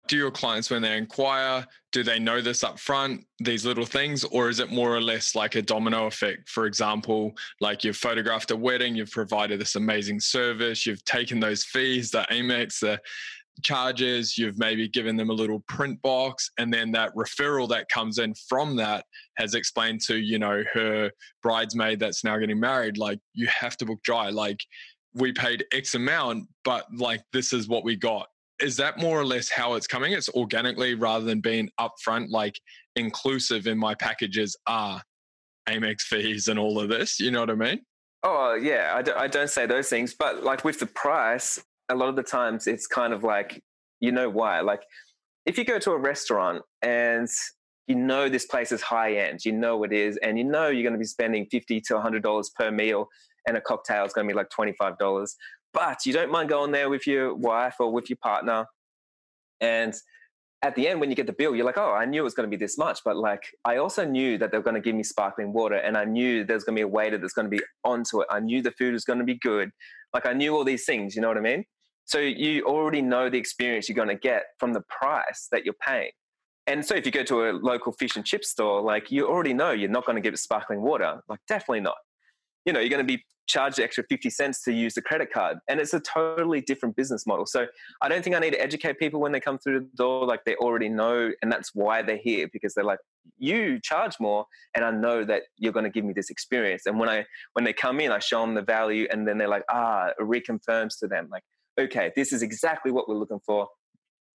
Do your clients, when they inquire, do they know this up front, these little things, or is it more or less like a domino effect? For example, like you've photographed a wedding, you've provided this amazing service, you've taken those fees, the Amex, the charges, you've maybe given them a little print box, and then that referral that comes in from that has explained to, you know, her bridesmaid that's now getting married, like, you have to book Jai. Like, we paid X amount, but like, this is what we got. Is that more or less how it's coming? It's organically rather than being upfront, like inclusive in my packages are Amex fees and all of this. You know what I mean? Oh, uh, yeah. I don't, don't say those things, but like with the price, a lot of the times it's kind of like, you know why? Like if you go to a restaurant and you know this place is high end, you know it is, and you know you're going to be spending 50 to $100 per meal and a cocktail is going to be like $25. But you don't mind going there with your wife or with your partner. And at the end, when you get the bill, you're like, oh, I knew it was going to be this much. But like, I also knew that they were going to give me sparkling water and I knew there's going to be a waiter that's going to be onto it. I knew the food was going to be good. Like, I knew all these things, you know what I mean? So you already know the experience you're going to get from the price that you're paying. And so if you go to a local fish and chip store, like you already know you're not going to get sparkling water. Like definitely not. You know, you're going to be charged the extra 50 cents to use the credit card. And it's a totally different business model. So I don't think I need to educate people when they come through the door. Like they already know, and that's why they're here because they're like, you charge more and I know that you're going to give me this experience. And when I when they come in, I show them the value and then they're like, ah, it reconfirms to them like, okay, this is exactly what we're looking for.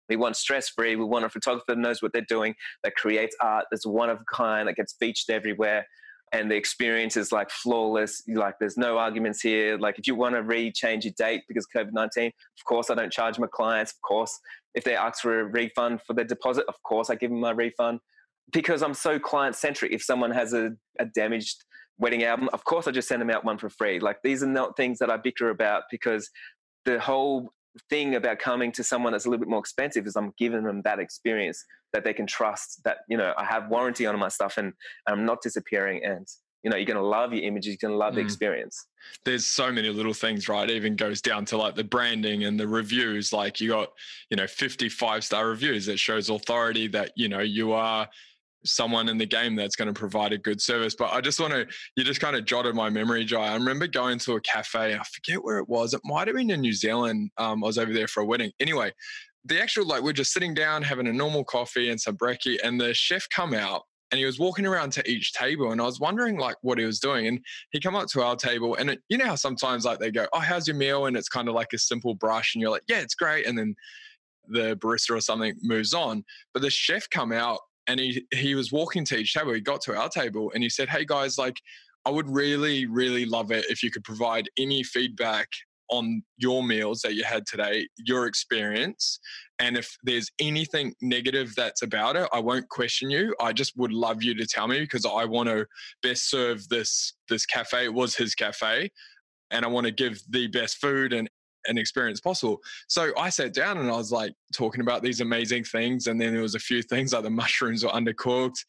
We want stress free. We want a photographer that knows what they're doing, that creates art that's one of a kind, that gets featured everywhere. And the experience is like flawless. Like there's no arguments here. Like if you want to re-change your date because COVID nineteen, of course I don't charge my clients. Of course, if they ask for a refund for their deposit, of course I give them my refund because I'm so client centric. If someone has a, a damaged wedding album, of course I just send them out one for free. Like these are not things that I bicker about because the whole thing about coming to someone that's a little bit more expensive is I'm giving them that experience that they can trust that, you know, I have warranty on my stuff and, I'm not disappearing and you know, you're going to love your images, you're going to love mm. the experience. There's so many little things, right? It even goes down to like the branding and the reviews. Like you got, you know, 55 star reviews that shows authority that, you know, you are someone in the game that's going to provide a good service. But I just want to, you just kind of jotted my memory Jai. I remember going to a cafe, I forget where it was. It might have been in New Zealand. Um, I was over there for a wedding. Anyway, the actual, like, we're just sitting down having a normal coffee and some brekkie, and the chef come out and he was walking around to each table and I was wondering like what he was doing. And he come up to our table and it, you know how sometimes like they go, Oh, how's your meal? And it's kind of like a simple brush and you're like, Yeah, it's great. And then the barista or something moves on. But the chef come out and he he was walking to each table. He got to our table and he said, Hey guys, like I would really, really love it if you could provide any feedback on your meals that you had today, your experience. And if there's anything negative that's about it, I won't question you. I just would love you to tell me because I want to best serve this this cafe. It was his cafe. And I want to give the best food and an experience possible. So I sat down and I was like talking about these amazing things. And then there was a few things like the mushrooms were undercooked.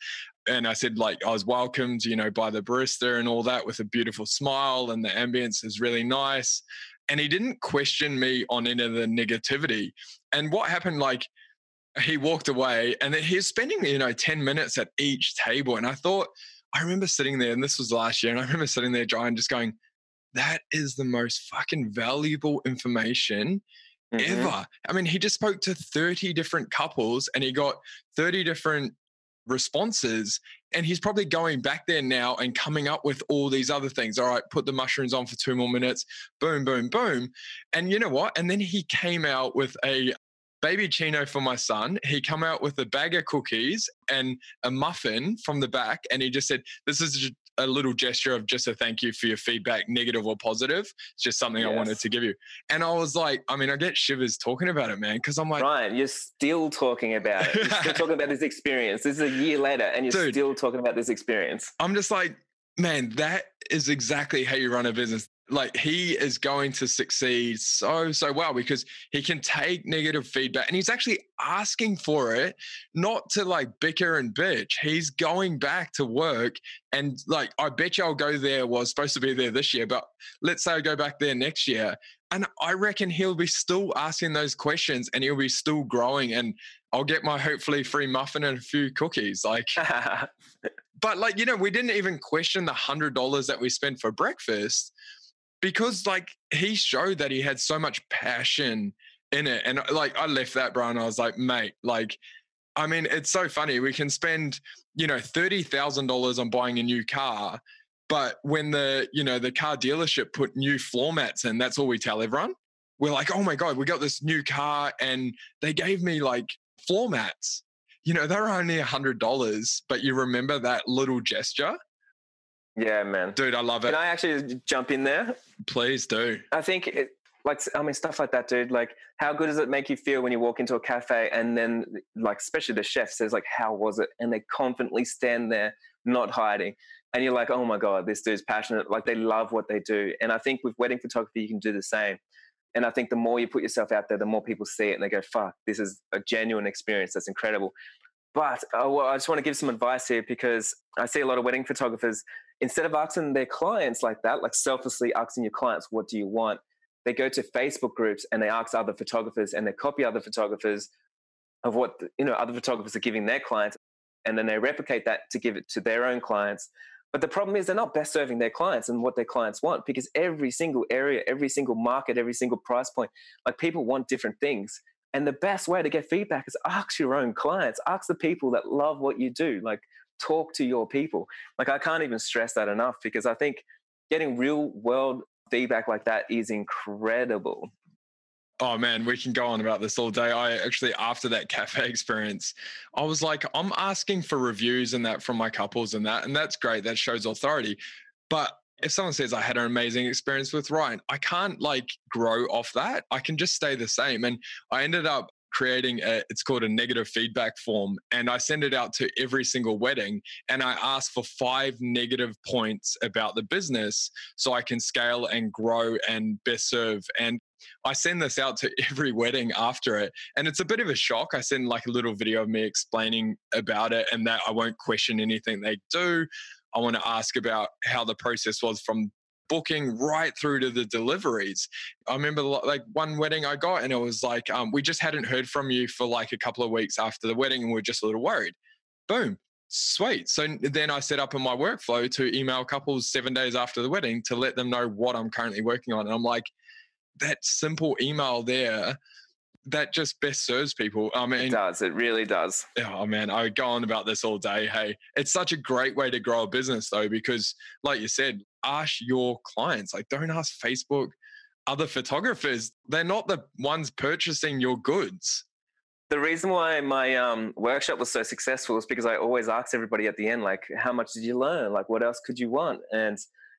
And I said, like, I was welcomed, you know, by the barista and all that with a beautiful smile, and the ambience is really nice and he didn't question me on any of the negativity. And what happened, like, he walked away and he's spending, you know, 10 minutes at each table. And I thought, I remember sitting there, and this was last year, and I remember sitting there, John, just going, that is the most fucking valuable information mm-hmm. ever. I mean, he just spoke to 30 different couples and he got 30 different responses. And he's probably going back there now and coming up with all these other things. All right, put the mushrooms on for two more minutes. Boom, boom, boom. And you know what? And then he came out with a baby chino for my son. He come out with a bag of cookies and a muffin from the back, and he just said, "This is a little gesture of just a thank you for your feedback, negative or positive. It's just something yes. I wanted to give you. And I was like, I mean, I get shivers talking about it, man, because I'm like, Ryan, you're still talking about it. You're still talking about this experience. This is a year later, and you're Dude, still talking about this experience. I'm just like, man, that is exactly how you run a business like he is going to succeed so so well because he can take negative feedback and he's actually asking for it not to like bicker and bitch. He's going back to work and like i bet you i'll go there was supposed to be there this year but let's say i go back there next year and i reckon he'll be still asking those questions and he'll be still growing and i'll get my hopefully free muffin and a few cookies like but like you know we didn't even question the hundred dollars that we spent for breakfast because like he showed that he had so much passion in it. And like I left that, bro, and I was like, mate, like, I mean, it's so funny. We can spend, you know, thirty thousand dollars on buying a new car, but when the, you know, the car dealership put new floor mats in, that's all we tell everyone. We're like, oh my God, we got this new car and they gave me like floor mats. You know, they're only a hundred dollars, but you remember that little gesture. Yeah, man. Dude, I love it. Can I actually jump in there? Please do. I think it, like I mean stuff like that, dude. Like, how good does it make you feel when you walk into a cafe and then, like, especially the chef says, like, "How was it?" and they confidently stand there, not hiding, and you're like, "Oh my god, this dude's passionate." Like, they love what they do, and I think with wedding photography, you can do the same. And I think the more you put yourself out there, the more people see it and they go, "Fuck, this is a genuine experience. That's incredible." But uh, well, I just want to give some advice here because I see a lot of wedding photographers instead of asking their clients like that, like selflessly asking your clients, what do you want? They go to Facebook groups and they ask other photographers and they copy other photographers of what you know other photographers are giving their clients, and then they replicate that to give it to their own clients. But the problem is they're not best serving their clients and what their clients want because every single area, every single market, every single price point, like people want different things. And the best way to get feedback is ask your own clients, ask the people that love what you do. Like talk to your people. Like I can't even stress that enough because I think getting real world feedback like that is incredible. Oh man, we can go on about this all day. I actually, after that cafe experience, I was like, I'm asking for reviews and that from my couples and that, and that's great. That shows authority. But if someone says I had an amazing experience with Ryan, I can't like grow off that. I can just stay the same. And I ended up creating a, it's called a negative feedback form and i send it out to every single wedding and i ask for five negative points about the business so i can scale and grow and best serve and I send this out to every wedding after it. And it's a bit of a shock. I send like a little video of me explaining about it and that I won't question anything they do. I want to ask about how the process was from booking right through to the deliveries. I remember like one wedding I got, and it was like, um, we just hadn't heard from you for like a couple of weeks after the wedding, and we are just a little worried. Boom. Sweet. So then I set up in my workflow to email couples seven days after the wedding to let them know what I'm currently working on. And I'm like, that simple email there that just best serves people. I mean, it does. It really does. Oh man, I go on about this all day. Hey, it's such a great way to grow a business though, because like you said, ask your clients. Like, don't ask Facebook, other photographers. They're not the ones purchasing your goods. The reason why my um, workshop was so successful is because I always asked everybody at the end, like, how much did you learn? Like, what else could you want? And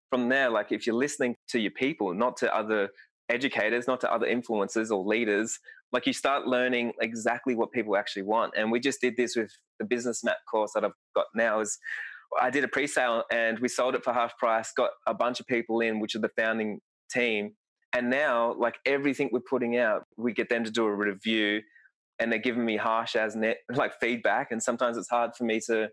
from there, like, if you're listening to your people, not to other educators, not to other influencers or leaders, like you start learning exactly what people actually want. And we just did this with the business map course that I've got now is I did a pre-sale and we sold it for half price, got a bunch of people in, which are the founding team. And now, like everything we're putting out, we get them to do a review and they're giving me harsh as net like feedback. And sometimes it's hard for me to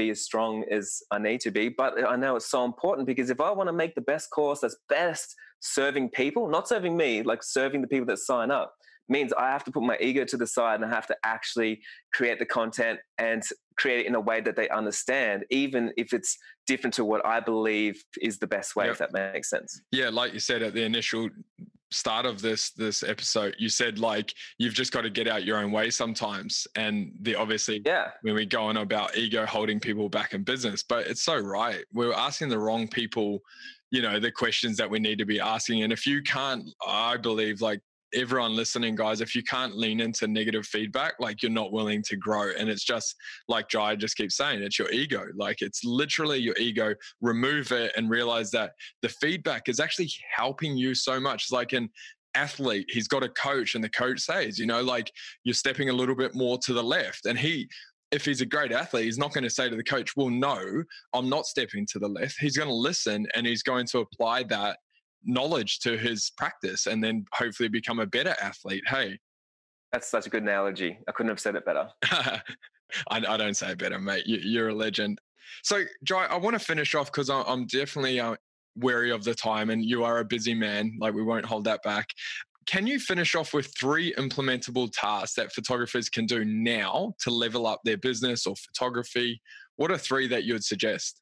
be as strong as I need to be. But I know it's so important because if I want to make the best course that's best serving people, not serving me, like serving the people that sign up, means I have to put my ego to the side and I have to actually create the content and create it in a way that they understand, even if it's different to what I believe is the best way, yep. if that makes sense. Yeah, like you said at the initial start of this this episode you said like you've just got to get out your own way sometimes and the obviously yeah. when we go on about ego holding people back in business but it's so right we're asking the wrong people you know the questions that we need to be asking and if you can't i believe like everyone listening, guys, if you can't lean into negative feedback, like you're not willing to grow. And it's just like Jai just keeps saying, it's your ego. Like it's literally your ego. Remove it and realize that the feedback is actually helping you so much. It's like an athlete, he's got a coach, and the coach says, you know, like you're stepping a little bit more to the left. And he, if he's a great athlete, he's not going to say to the coach, Well, no, I'm not stepping to the left. He's going to listen and he's going to apply that knowledge to his practice and then hopefully become a better athlete. Hey, that's such a good analogy. I couldn't have said it better. I, I, don't say it better, mate. You, are a legend. So, Jai, I want to finish off because I'm definitely uh, wary of the time and you are a busy man. Like, we won't hold that back. Can you finish off with three implementable tasks that photographers can do now to level up their business or photography? What are three that you would suggest?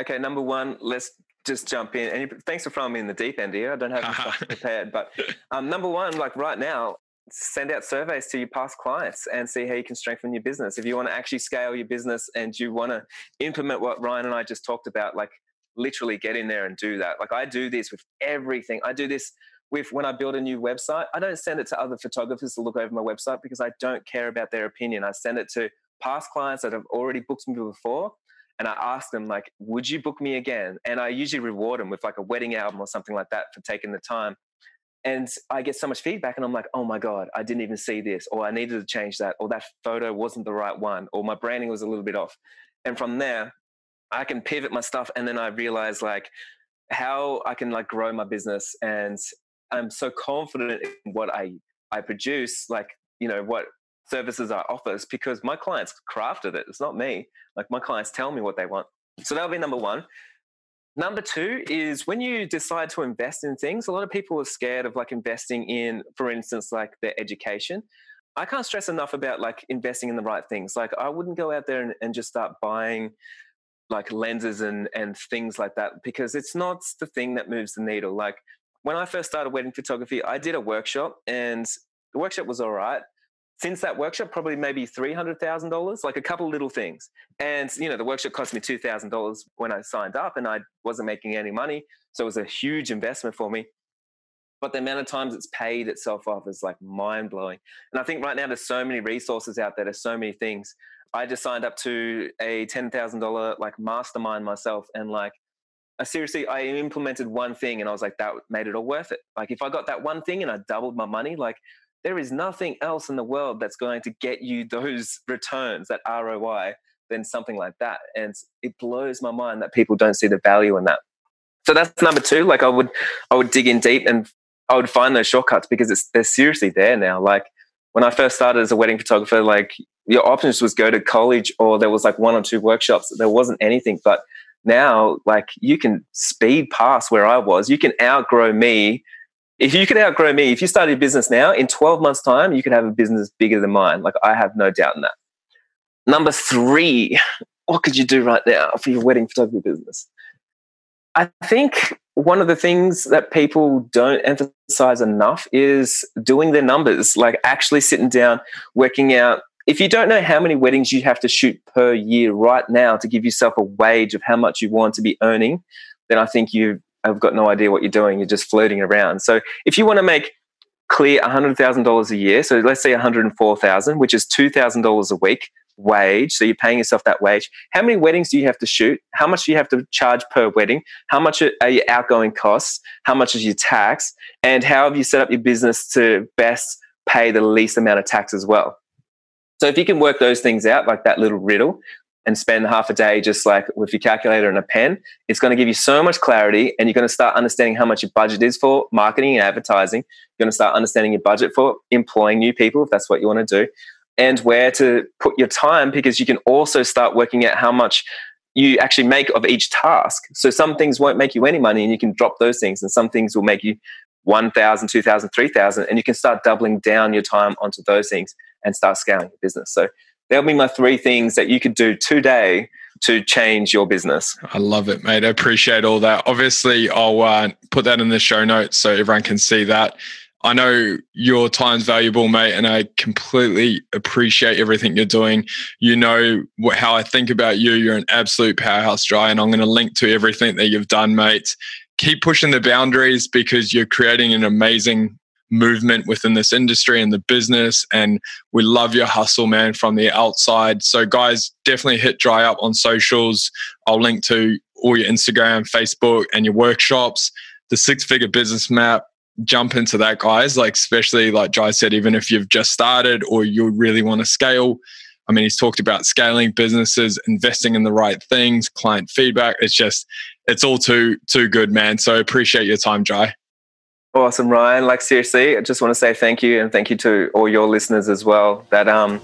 Okay, number one, let's just jump in. And thanks for throwing me in the deep end here. I don't have stuff prepared, but um, number one, like right now, send out surveys to your past clients and see how you can strengthen your business. If you want to actually scale your business and you want to implement what Ryan and I just talked about, like literally get in there and do that. Like I do this with everything. I do this with when I build a new website. I don't send it to other photographers to look over my website because I don't care about their opinion. I send it to past clients that have already booked me before and I ask them like, "Would you book me again?" And I usually reward them with like a wedding album or something like that for taking the time. And I get so much feedback, and I'm like, "Oh my god, I didn't even see this, or I needed to change that, or that photo wasn't the right one, or my branding was a little bit off." And from there, I can pivot my stuff, and then I realize like how I can like grow my business, and I'm so confident in what I I produce, like you know what services I offer is because my clients crafted it. It's not me. Like my clients tell me what they want. So that'll be number one. Number two is when you decide to invest in things, a lot of people are scared of like investing in, for instance, like their education. I can't stress enough about like investing in the right things. Like I wouldn't go out there and, and just start buying like lenses and and things like that because it's not the thing that moves the needle. Like when I first started wedding photography, I did a workshop and the workshop was all right since that workshop, probably maybe $300,000, like a couple little things. And, you know, the workshop cost me $2,000 when I signed up and I wasn't making any money. So it was a huge investment for me. But the amount of times it's paid itself off is like mind blowing. And I think right now there's so many resources out there, there's so many things. I just signed up to a $10,000 like mastermind myself and like, I seriously, I implemented one thing and I was like, that made it all worth it. Like if I got that one thing and I doubled my money, like there is nothing else in the world that's going to get you those returns, that ROI, than something like that. And it blows my mind that people don't see the value in that. So that's number two. Like I would, I would dig in deep and I would find those shortcuts because it's they're seriously there now. Like when I first started as a wedding photographer, like your options was go to college or there was like one or two workshops. There wasn't anything, but now like you can speed past where I was. You can outgrow me if you could outgrow me, if you started a business now, in 12 months' time, you could have a business bigger than mine. Like, I have no doubt in that. Number three, what could you do right now for your wedding photography business? I think one of the things that people don't emphasize enough is doing the numbers, like actually sitting down, working out. If you don't know how many weddings you have to shoot per year right now to give yourself a wage of how much you want to be earning, then I think you have got no idea what you're doing. You're just flirting around. So if you want to make clear $100,000 a year, so let's say 104,000, which is $2,000 a week, wage. So you're paying yourself that wage. How many weddings do you have to shoot? How much do you have to charge per wedding? How much are your outgoing costs? How much is your tax? And how have you set up your business to best pay the least amount of tax as well? So if you can work those things out, like that little riddle, and spend half a day just like with your calculator and a pen, it's going to give you so much clarity and you're going to start understanding how much your budget is for marketing and advertising. You're going to start understanding your budget for employing new people if that's what you want to do and where to put your time because you can also start working out how much you actually make of each task. So some things won't make you any money and you can drop those things and some things will make you 1,000, 2,000, 3,000 and you can start doubling down your time onto those things and start scaling your business. So there'll be my three things that you could do today to change your business. I love it, mate. I appreciate all that. Obviously, I'll uh, put that in the show notes so everyone can see that. I know your time's valuable, mate, and I completely appreciate everything you're doing. You know how I think about you. You're an absolute powerhouse, Jai, and I'm going to link to everything that you've done, mate. Keep pushing the boundaries because you're creating an amazing movement within this industry and the business. And we love your hustle, man, from the outside. So, guys, definitely hit Jai up on socials. I'll link to all your Instagram, Facebook, and your workshops. The six figure business map jump into that, guys. Like, especially like Jai said, even if you've just started or you really want to scale. I mean, he's talked about scaling businesses, investing in the right things, client feedback. It's just, it's all too, too good, man. So appreciate your time, Jai. Awesome, Ryan. Like seriously, I just want to say thank you and thank you to all your listeners as well that um,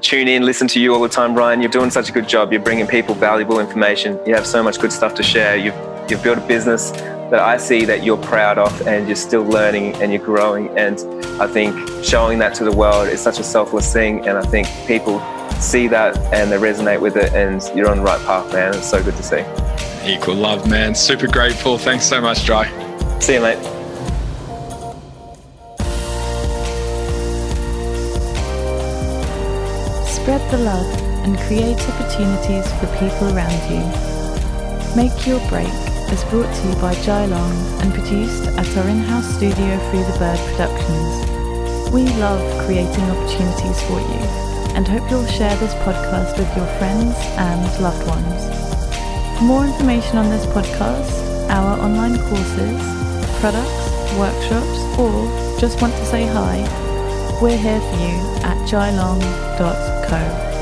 tune in, listen to you all the time, Ryan. You're doing such a good job. You're bringing people valuable information. You have so much good stuff to share. You've you've built a business that I see that you're proud of and you're still learning and you're growing. And I think showing that to the world is such a selfless thing. And I think people see that and they resonate with it and you're on the right path, man. It's so good to see. Equal love, man. Super grateful. Thanks so much, Jai. See you, mate. Spread the love and create opportunities for people around you. Make your break is brought to you by Jai Long and produced at our in-house studio Free the Bird Productions. We love creating opportunities for you and hope you'll share this podcast with your friends and loved ones. For more information on this podcast, our online courses, products, workshops, or just want to say hi, we're here for you at jailong.co.